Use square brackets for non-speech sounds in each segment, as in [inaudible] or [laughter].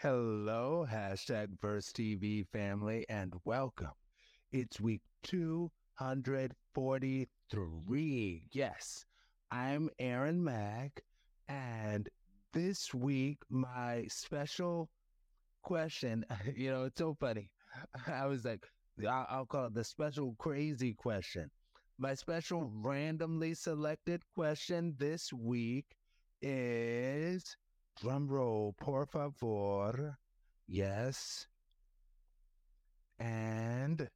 Hello, hashtag Verse TV family, and welcome. It's week 243. Yes, I'm Aaron Mack, and this week, my special question, [laughs] you know, it's so funny. I was like, I'll call it the special crazy question. My special randomly selected question this week is drum roll, por favor. Yes. And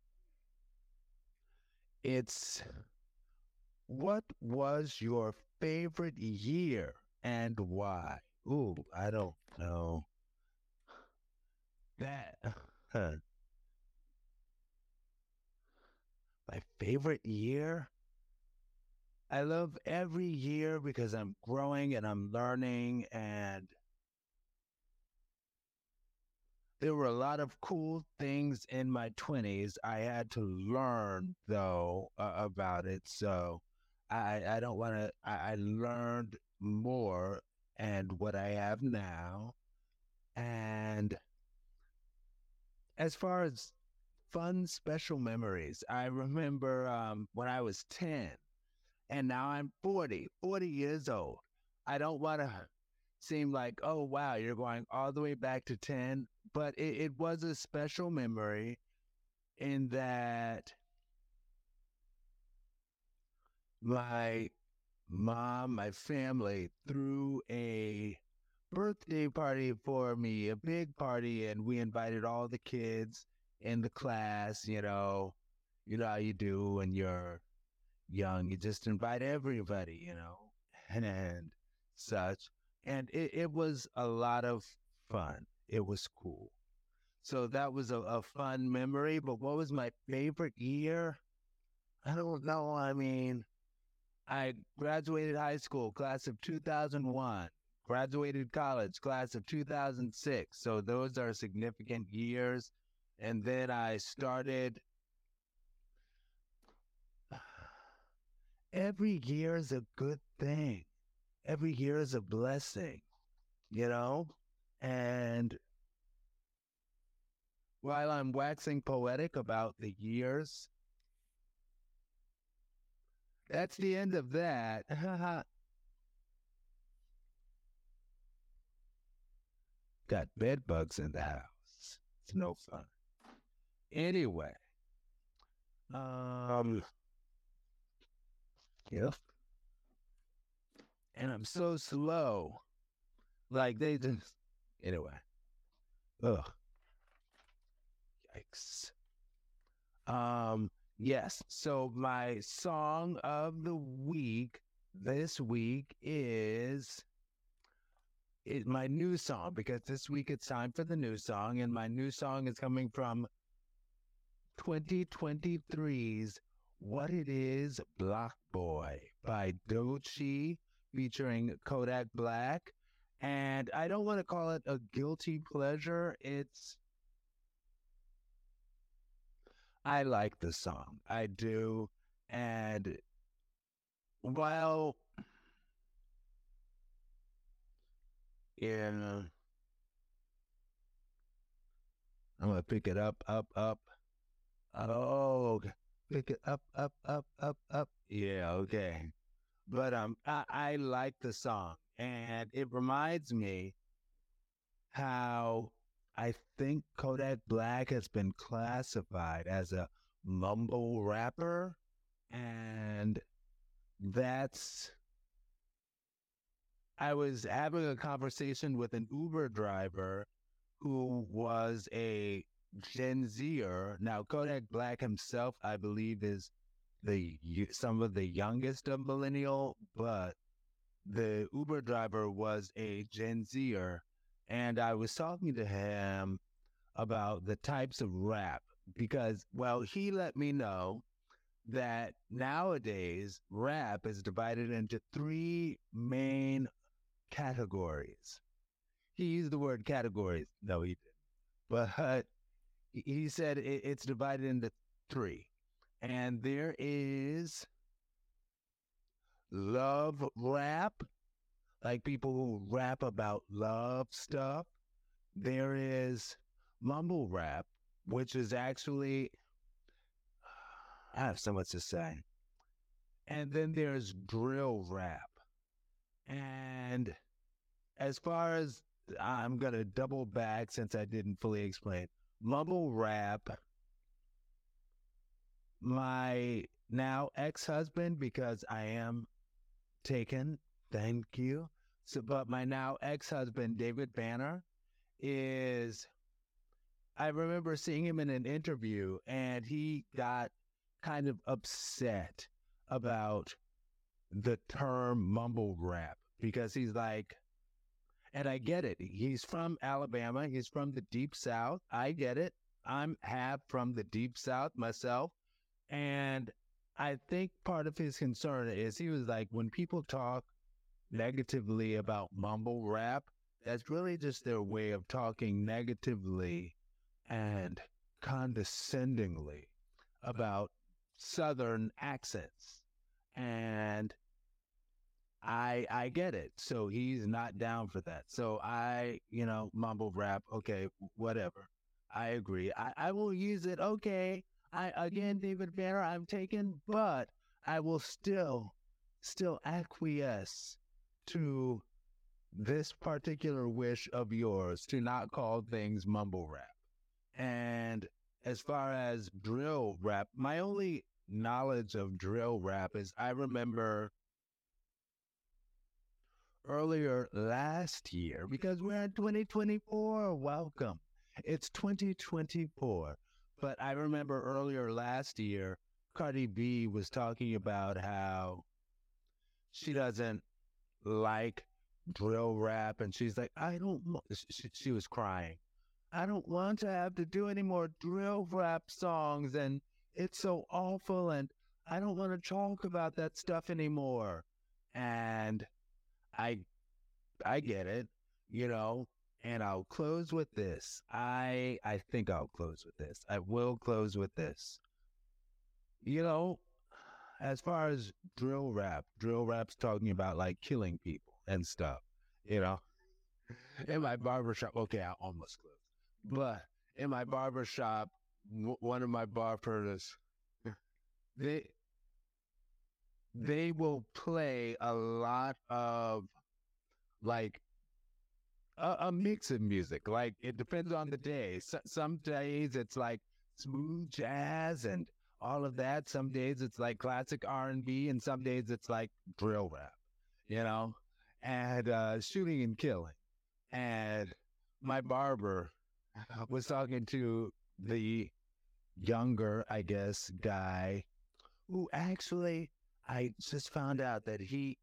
it's what was your favorite year and why? Ooh, I don't know. That huh. my favorite year I love every year because I'm growing and I'm learning and there were a lot of cool things in my 20s I had to learn though uh, about it so I I don't want to I, I learned more and what I have now and as far as fun special memories I remember um, when I was 10 and now I'm 40, 40 years old. I don't want to seem like, oh, wow, you're going all the way back to 10. But it, it was a special memory in that my mom, my family threw a birthday party for me, a big party, and we invited all the kids in the class, you know, you know how you do when you're young. You just invite everybody, you know, and, and such. And it, it was a lot of fun. It was cool. So that was a, a fun memory. But what was my favorite year? I don't know. I mean, I graduated high school, class of 2001, graduated college, class of 2006. So those are significant years. And then I started every year is a good thing. Every year is a blessing, you know? And while I'm waxing poetic about the years, that's the end of that. [laughs] Got bed bugs in the house. It's no fun. Anyway, um, Yep. And I'm so slow. Like they just anyway. Ugh. Yikes. Um, yes. So my song of the week this week is is my new song because this week it's time for the new song, and my new song is coming from 2023's what It Is Block Boy by Doechii featuring Kodak Black. And I don't want to call it a guilty pleasure. It's I like the song. I do. And while in I'm gonna pick it up, up, up. Oh, pick it up, up, up, up, up. Yeah, okay. But um, I, I like the song, and it reminds me how I think Kodak Black has been classified as a mumble rapper, and that's. I was having a conversation with an Uber driver who was a Gen Zer. Now, Kodak Black himself, I believe, is the some of the youngest of millennial, but the Uber driver was a Gen Zer, and I was talking to him about the types of rap because, well, he let me know that nowadays rap is divided into three main categories. He used the word categories. No, he didn't. But [laughs] he said it's divided into three. And there is love rap, like people who rap about love stuff. there is mumble rap, which is actually, I have so much to say. And then there's drill rap. And as far as I'm going to double back since I didn't fully explain, mumble rap, my now ex husband, because I am taken, thank you. So, but my now ex husband, David Banner, is I remember seeing him in an interview and he got kind of upset about the term mumble rap because he's like, and I get it. He's from Alabama. He's from the deep south. I get it. I'm half from the deep south myself. And I think part of his concern is he was like, when people talk negatively about mumble rap, that's really just their way of talking negatively and condescendingly about Southern accents. And I I get it. So he's not down for that. So I, you know, mumble rap, okay, whatever. I agree. I, I will use it. Okay. I again, mm-hmm. David Banner, I'm taken, but I will still still acquiesce to this particular wish of yours to not call things mumble rap. And as far as drill rap, my only knowledge of drill rap is I remember earlier last year because we're in 2024. Welcome. It's 2024. But I remember earlier last year, Cardi B was talking about how she doesn't like drill rap. And she's like, I don't, she, she was crying. I don't want to have to do any more drill rap songs. And it's so awful. And I don't want to talk about that stuff anymore. And I, I get it, you know, and I'll close with this. I, I think I'll close with this. I will close with this. You know, as far as drill rap, drill rap's talking about like killing people and stuff, you know. In my barbershop, okay, I almost closed, but in my barbershop, w- one of my barbers, they they will play a lot of like a, a mix of music. Like it depends on the day. So, some days it's like smooth jazz and all of that. Some days it's like classic R and B, and some days it's like drill rap. You know, and uh, shooting and killing. And my barber was talking to the younger, I guess, guy who actually I just found out that he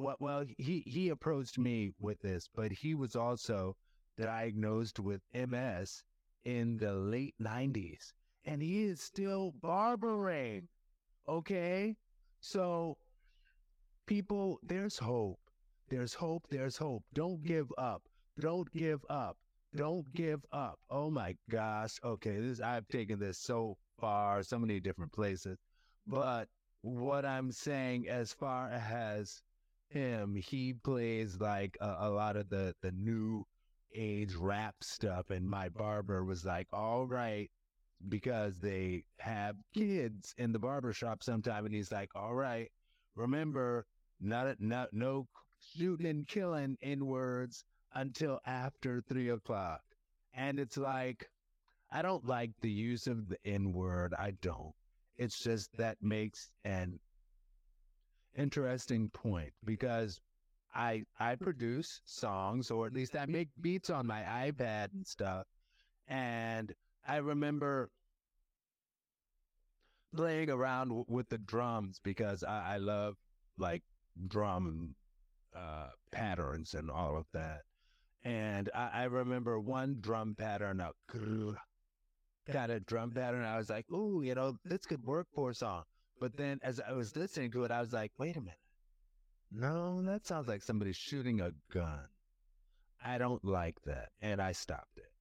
well, well he he approached me with this, but he was also diagnosed with MS in the late 90s and he is still barbering. Okay? So people there's hope there's hope. There's hope. Don't give up. Don't give up. Don't give up. Oh my gosh. Okay, this I've taken this so far, so many different places. But what I'm saying, as far as him, he plays like a, a lot of the the new age rap stuff, and my barber was like, "All right." Because they have kids in the barbershop sometime, and he's like, "All right, remember, not not no shooting and killing in words until after three o'clock. And it's like, I don't like the use of the N word. I don't. It's just that makes an interesting point because I I produce songs or at least I make beats on my iPad and stuff. And I remember playing around w- with the drums because I, I love like drum uh, patterns and all of that. And I, I remember one drum pattern, a [laughs] kind of drum pattern. I was like, "Ooh, you know, this could work for a song." But then, as I was listening to it, I was like, "Wait a minute, no, that sounds like somebody shooting a gun." I don't like that, and I stopped it.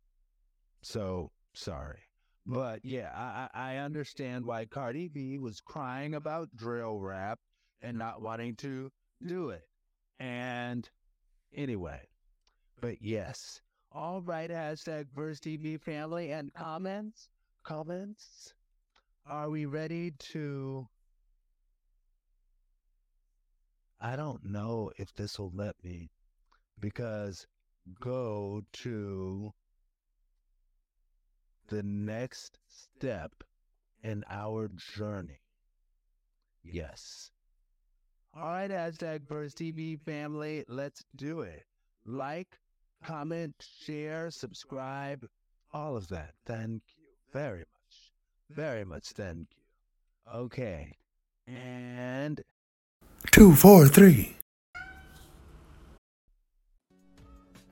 So sorry, but yeah, I, I understand why Cardi B was crying about drill rap and not wanting to do it. And anyway, but yes, All right, hashtag Verse TV family and comments. Comments. Are we ready to? I don't know if this will let me because go to the next step in our journey. Yes. All right, hashtag Verse TV family, let's do it. Like, comment, share, subscribe, all of that. Thank you very much. Very much thank you. Okay. And two, four, three.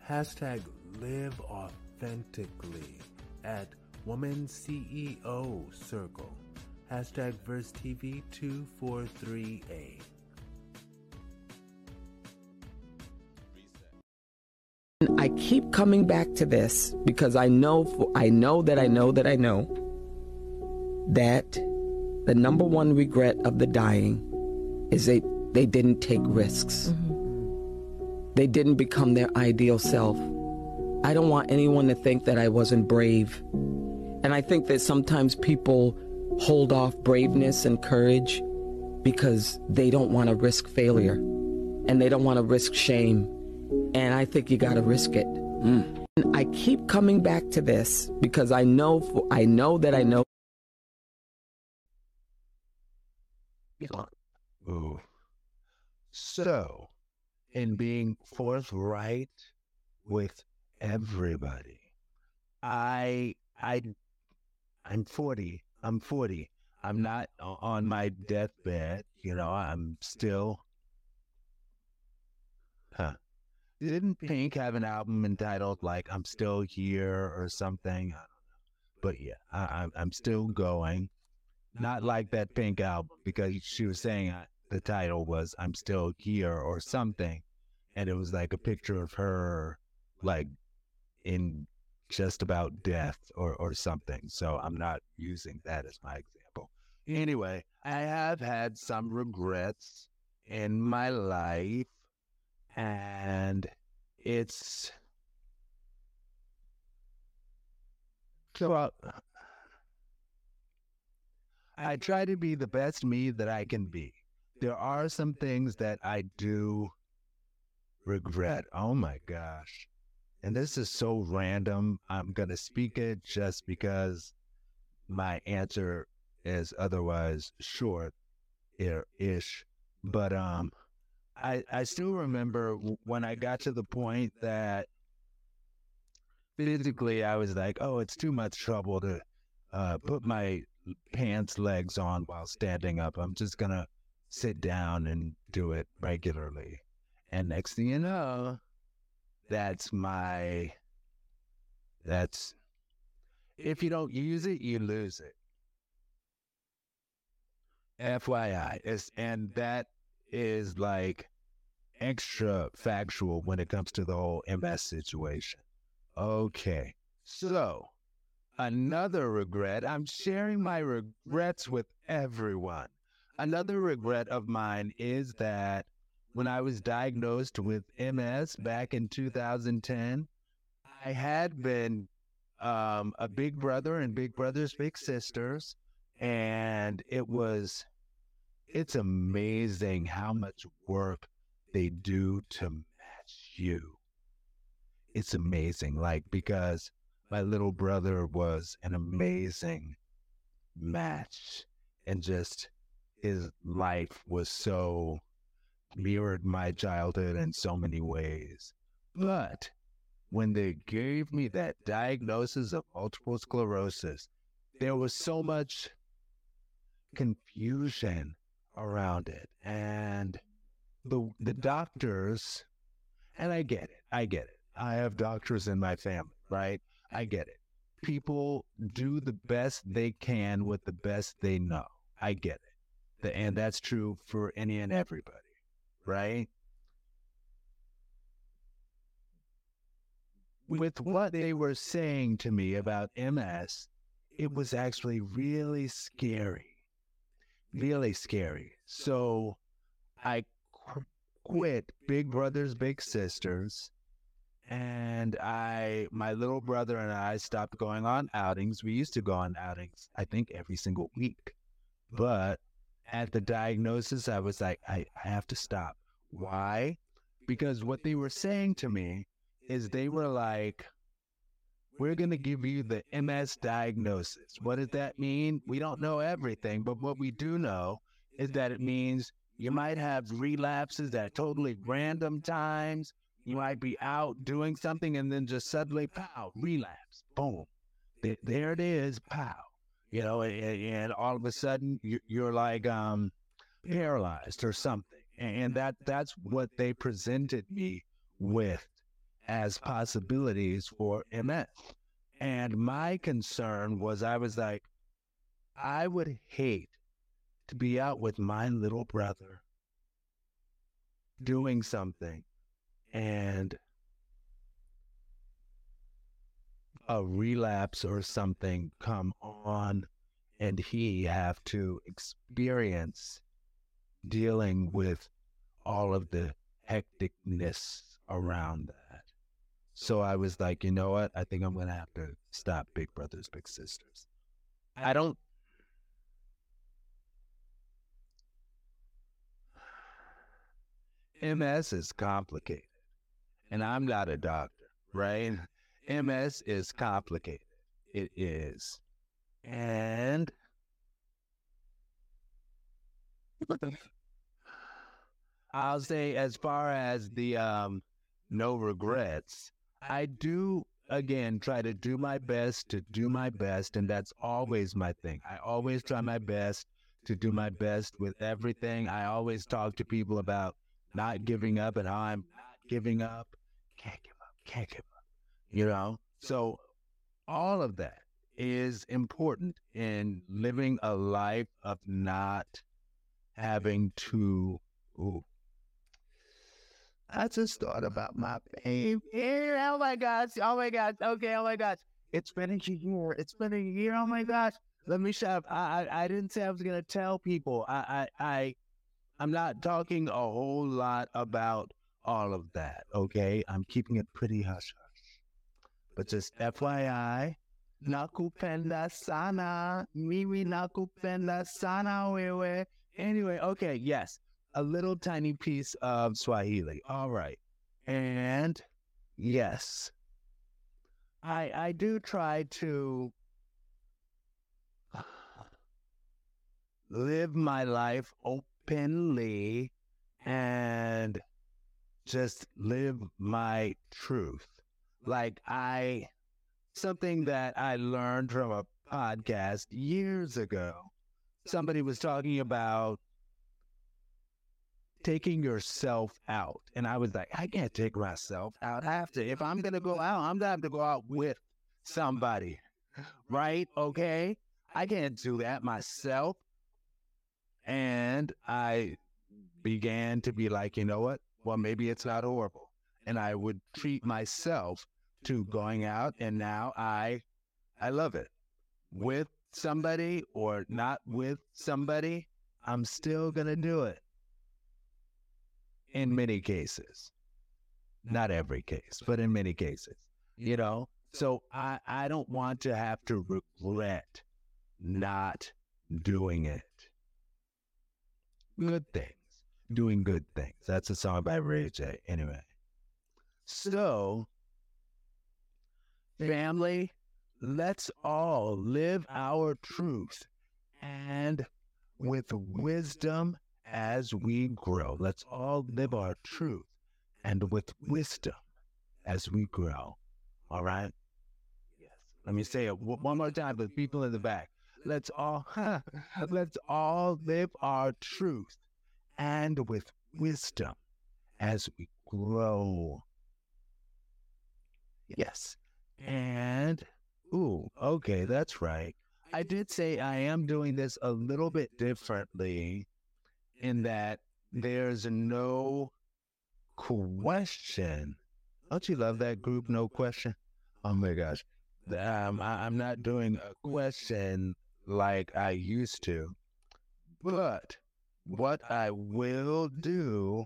Hashtag live authentically at Woman CEO Circle. Hashtag Verse TV 243A. I keep coming back to this because I know, I know that I know that I know that the number one regret of the dying is they they didn't take risks. Mm-hmm. They didn't become their ideal self. I don't want anyone to think that I wasn't brave. And I think that sometimes people hold off braveness and courage because they don't want to risk failure and they don't want to risk shame. And I think you got to risk it. Mm. I keep coming back to this because I know I know that I know Ooh. So, in being forthright with everybody, I I I'm 40. I'm 40. I'm not on my deathbed. You know, I'm still. Huh. Didn't Pink have an album entitled like "I'm Still Here" or something? But yeah, I, I'm still going. Not like that Pink album because she was saying uh, the title was "I'm Still Here" or something, and it was like a picture of her, like in just about death or, or something. So I'm not using that as my example. Anyway, I have had some regrets in my life, and it's so I try to be the best me that I can be. There are some things that I do regret. Oh my gosh and this is so random. I'm going to speak it just because my answer is otherwise short ish. But um, I, I still remember when I got to the point that physically I was like, oh, it's too much trouble to uh, put my pants legs on while standing up. I'm just going to sit down and do it regularly. And next thing you know, that's my that's if you don't use it you lose it fyi is and that is like extra factual when it comes to the whole ms situation okay so another regret i'm sharing my regrets with everyone another regret of mine is that when I was diagnosed with MS back in 2010, I had been um, a big brother and big brothers, big sisters. And it was, it's amazing how much work they do to match you. It's amazing. Like, because my little brother was an amazing match and just his life was so mirrored my childhood in so many ways. But when they gave me that diagnosis of multiple sclerosis, there was so much confusion around it. And the the doctors and I get it. I get it. I have doctors in my family, right? I get it. People do the best they can with the best they know. I get it. And that's true for any and everybody right? With what they were saying to me about MS, it was actually really scary. Really scary. So I qu- quit Big Brothers Big Sisters and I, my little brother and I stopped going on outings. We used to go on outings, I think, every single week. But at the diagnosis, I was like, I, I have to stop. Why? Because what they were saying to me is they were like, we're going to give you the MS diagnosis. What does that mean? We don't know everything, but what we do know is that it means you might have relapses at totally random times you might be out doing something and then just suddenly, pow, relapse, boom. There it is, pow. You know, and, all of a sudden you're like um, paralyzed or something. And that that's what they presented me with as possibilities for MS. And my concern was I was like, I would hate to be out with my little brother doing something and a relapse or something come on and he have to experience dealing with all of the hecticness around that. So I was like, you know what? I think I'm going to have to stop Big Brothers Big Sisters. I don't MS is complicated and I'm not a doctor, right? MS is complicated. It is. And I'll say, as far as the um, no regrets, I do again try to do my best to do my best, and that's always my thing. I always try my best to do my best with everything. I always talk to people about not giving up and how I'm not giving up can't give up, can't give up. You know? So all of that is important in living a life of not having to ooh, I just thought about my baby. Oh my gosh. Oh my gosh. Okay. Oh my gosh. It's been a year. It's been a year. Oh my gosh. Let me shut up. I, I, I didn't say I was gonna tell people. I, I I I'm not talking a whole lot about all of that. Okay, I'm keeping it pretty hush hush. But just FYI, nakupenda sana, mimi nakupenda sana wewe. Anyway, okay, yes, a little tiny piece of Swahili. All right, and yes, I I do try to [sighs] live my life openly and just live my truth. Like I, something that I learned from a podcast years ago, somebody was talking about taking yourself out. And I was like, I can't take myself out. I have to, if I'm going to go out, I'm going to have to go out with somebody. Right? Okay. I can't do that myself. And I began to be like, you know what? Well, maybe it's not horrible. And I would treat myself to going out and now I I love it. With somebody or not with somebody, I'm still going to do it. In many cases. Not every case, but in many cases. You know, so I I don't want to have to regret not doing it. Good thing doing good things. That's a song by Ray J. Anyway. So, family, let's all live our truth and with wisdom as we grow. Let's all live our truth and with wisdom as we grow. All right? Yes. Let me say it one more time for the people in the back. Let's all [laughs] let's all live our truth and with wisdom as we grow. Yes. And, ooh, okay, that's right. I did say I am doing this a little bit differently in that there's no question. Don't you love that group, No Question? Oh my gosh. Um, I, I'm not doing a question like I used to, but what I will do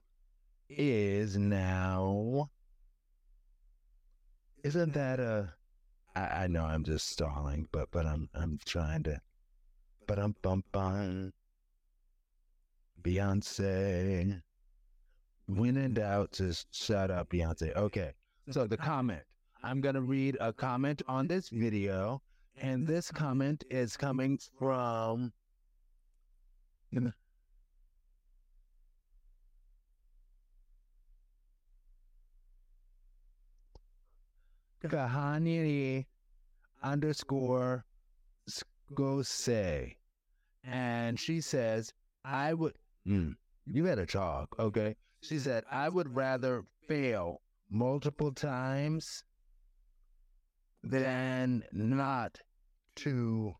is now Isn't that a? I, I know I'm just stalling, but but I'm I'm trying to. But I'm bum bum. Beyonce. When in doubt, just shut up, Beyonce. Okay. So the comment. I'm gonna read a comment on this video, and this comment is coming from. Kahani underscore Skose. And she says, I would, mm, you better talk, okay? She said, I would rather fail multiple times than not to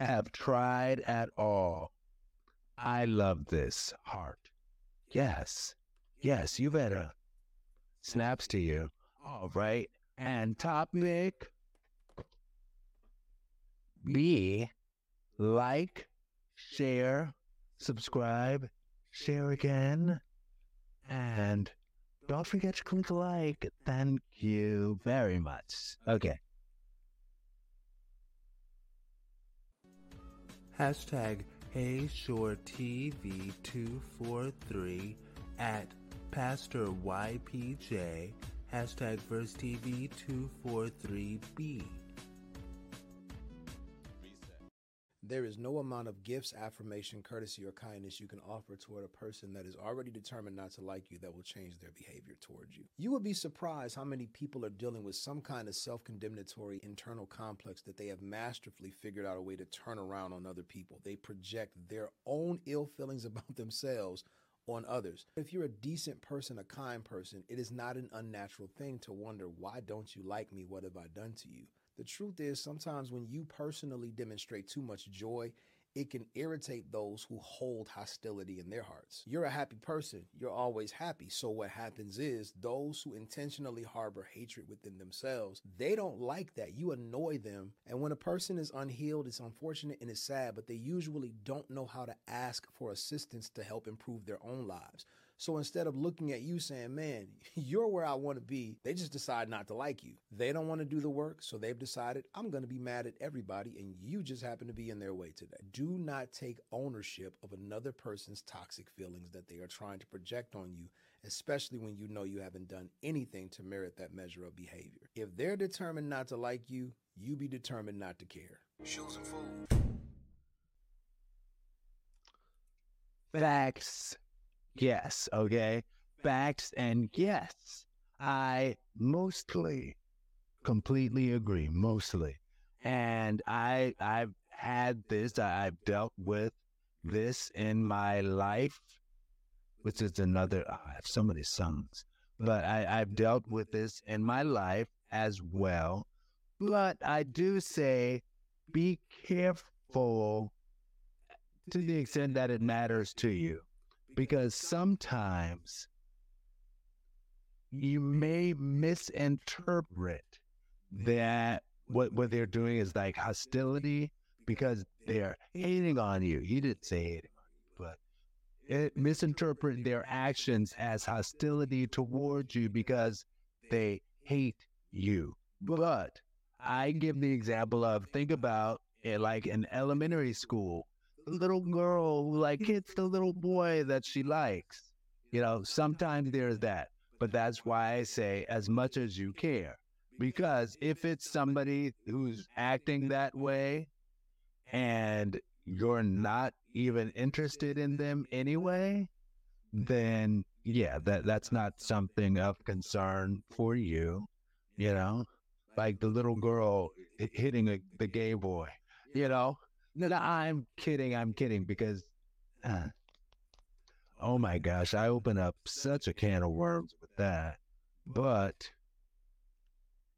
have tried at all. I love this heart. Yes, yes, you better snaps to you. All right. And topic B like, share, subscribe, share again, and don't forget to click like. Thank you very much. Okay. Hashtag HeyShoreTV243 at Pastor YPJ, hashtag Verse TV 243B. There is no amount of gifts, affirmation, courtesy, or kindness you can offer toward a person that is already determined not to like you that will change their behavior towards you. You would be surprised how many people are dealing with some kind of self condemnatory internal complex that they have masterfully figured out a way to turn around on other people. They project their own ill feelings [laughs] about themselves on others. If you're a decent person, a kind person, it is not an unnatural thing to wonder, why don't you like me? What have I done to you? The truth is, sometimes when you personally demonstrate too much joy, it can irritate those who hold hostility in their hearts. You're a happy person, you're always happy. So what happens is those who intentionally harbor hatred within themselves, they don't like that. You annoy them. And when a person is unhealed, it's unfortunate and it's sad, but they usually don't know how to ask for assistance to help improve their own lives. So instead of looking at you saying, man, [laughs] you're where I want to be, they just decide not to like you. They don't want to do the work, so they've decided, I'm going to be mad at everybody, and you just happen to be in their way today. Do not take ownership of another person's toxic feelings that they are trying to project on you, especially when you know you haven't done anything to merit that measure of behavior. If they're determined not to like you, you be determined not to care. Shoes and food. Facts. Yes, okay. Facts and yes. I mostly completely agree, mostly. And I I've had this, I've dealt with this in my life, which is another oh, I have so many songs. But I, I've dealt with this in my life as well. But I do say be careful to the extent that it matters to you because sometimes you may misinterpret that what what they're doing is like hostility because they're hating on you. You didn't say you, but it misinterpret their actions as hostility towards you because they hate you. But I give the example of think about it like an elementary school little girl who like hits the little boy that she likes. You know, sometimes there's that. But that's why I say as much as you care. Because if it's somebody who's acting that way and you're not even interested in them anyway, then yeah, that that's not something of concern for you, you know? Like the little girl hitting a, the gay boy, you know? No, no, I'm kidding. I'm kidding because, uh, oh my gosh, I open up such a can of worms with that. But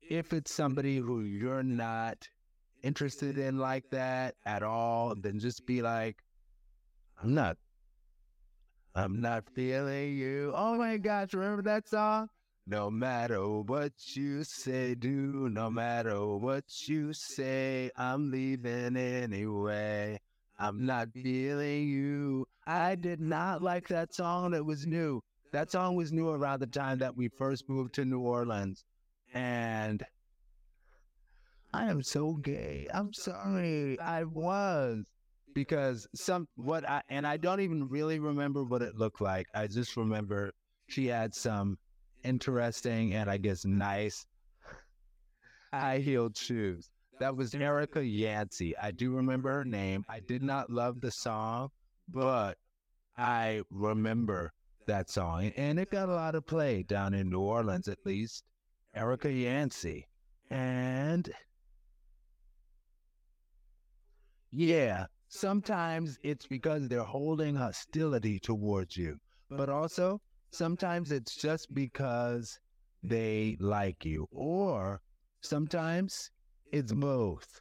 if it's somebody who you're not interested in like that at all, then just be like, I'm not, I'm not feeling you. Oh my gosh, remember that song? No matter what you say, do, no matter what you say, I'm leaving anyway. I'm not feeling you. I did not like that song that was new. That song was new around the time that we first moved to New Orleans. And I am so gay. I'm sorry. I was because some what I and I don't even really remember what it looked like. I just remember she had some interesting and I guess nice high heeled shoes. That was Erica Yancey. I do remember her name. I did not love the song, but I remember that song. And it got a lot of play down in New Orleans, at least. Erica Yancey. And yeah, sometimes it's because they're holding hostility towards you, but also sometimes it's just because they like you, or sometimes it's both.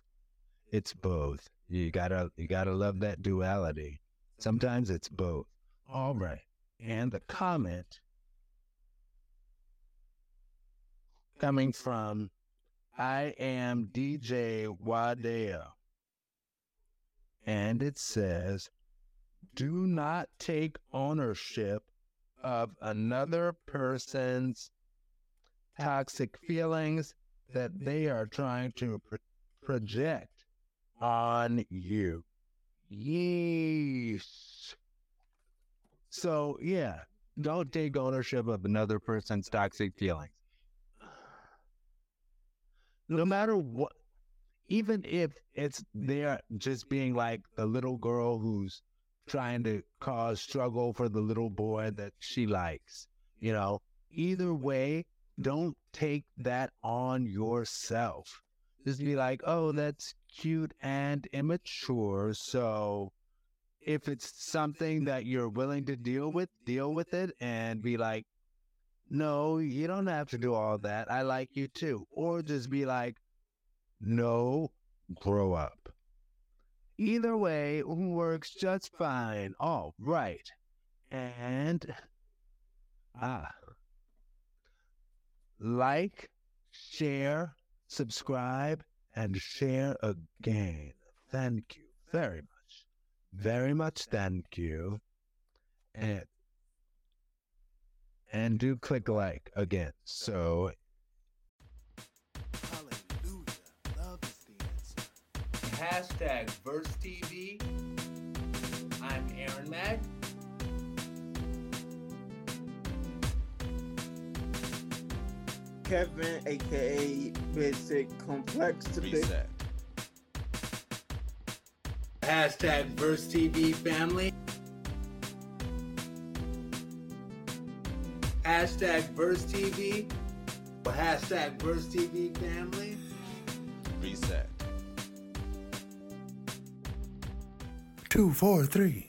It's both. You gotta you gotta love that duality. Sometimes it's both. All right. And the comment coming from I am DJ Wadea. And it says, do not take ownership of another person's toxic feelings that they are trying to pro- project on you. Yes. So, yeah, don't take ownership of another person's toxic feelings. No matter what, even if it's they're just being like the little girl who's trying to cause struggle for the little boy that she likes, you know, either way, don't take that on yourself. Just be like, oh, that's cute and immature. So if it's something that you're willing to deal with, deal with it and be like, no, you don't have to do all that. I like you too. Or just be like, no, grow up. Either way works just fine. All right. And, ah, like, share, subscribe, and share again. Thank you very much. Very much thank you. And and do click like again. So hashtag Verse TV. I'm Aaron Mack. Kevin, aka Basic Complexity. Reset. Hashtag Verse TV family. Hashtag Verse TV. Hashtag Verse TV family. Reset. Two, four, three.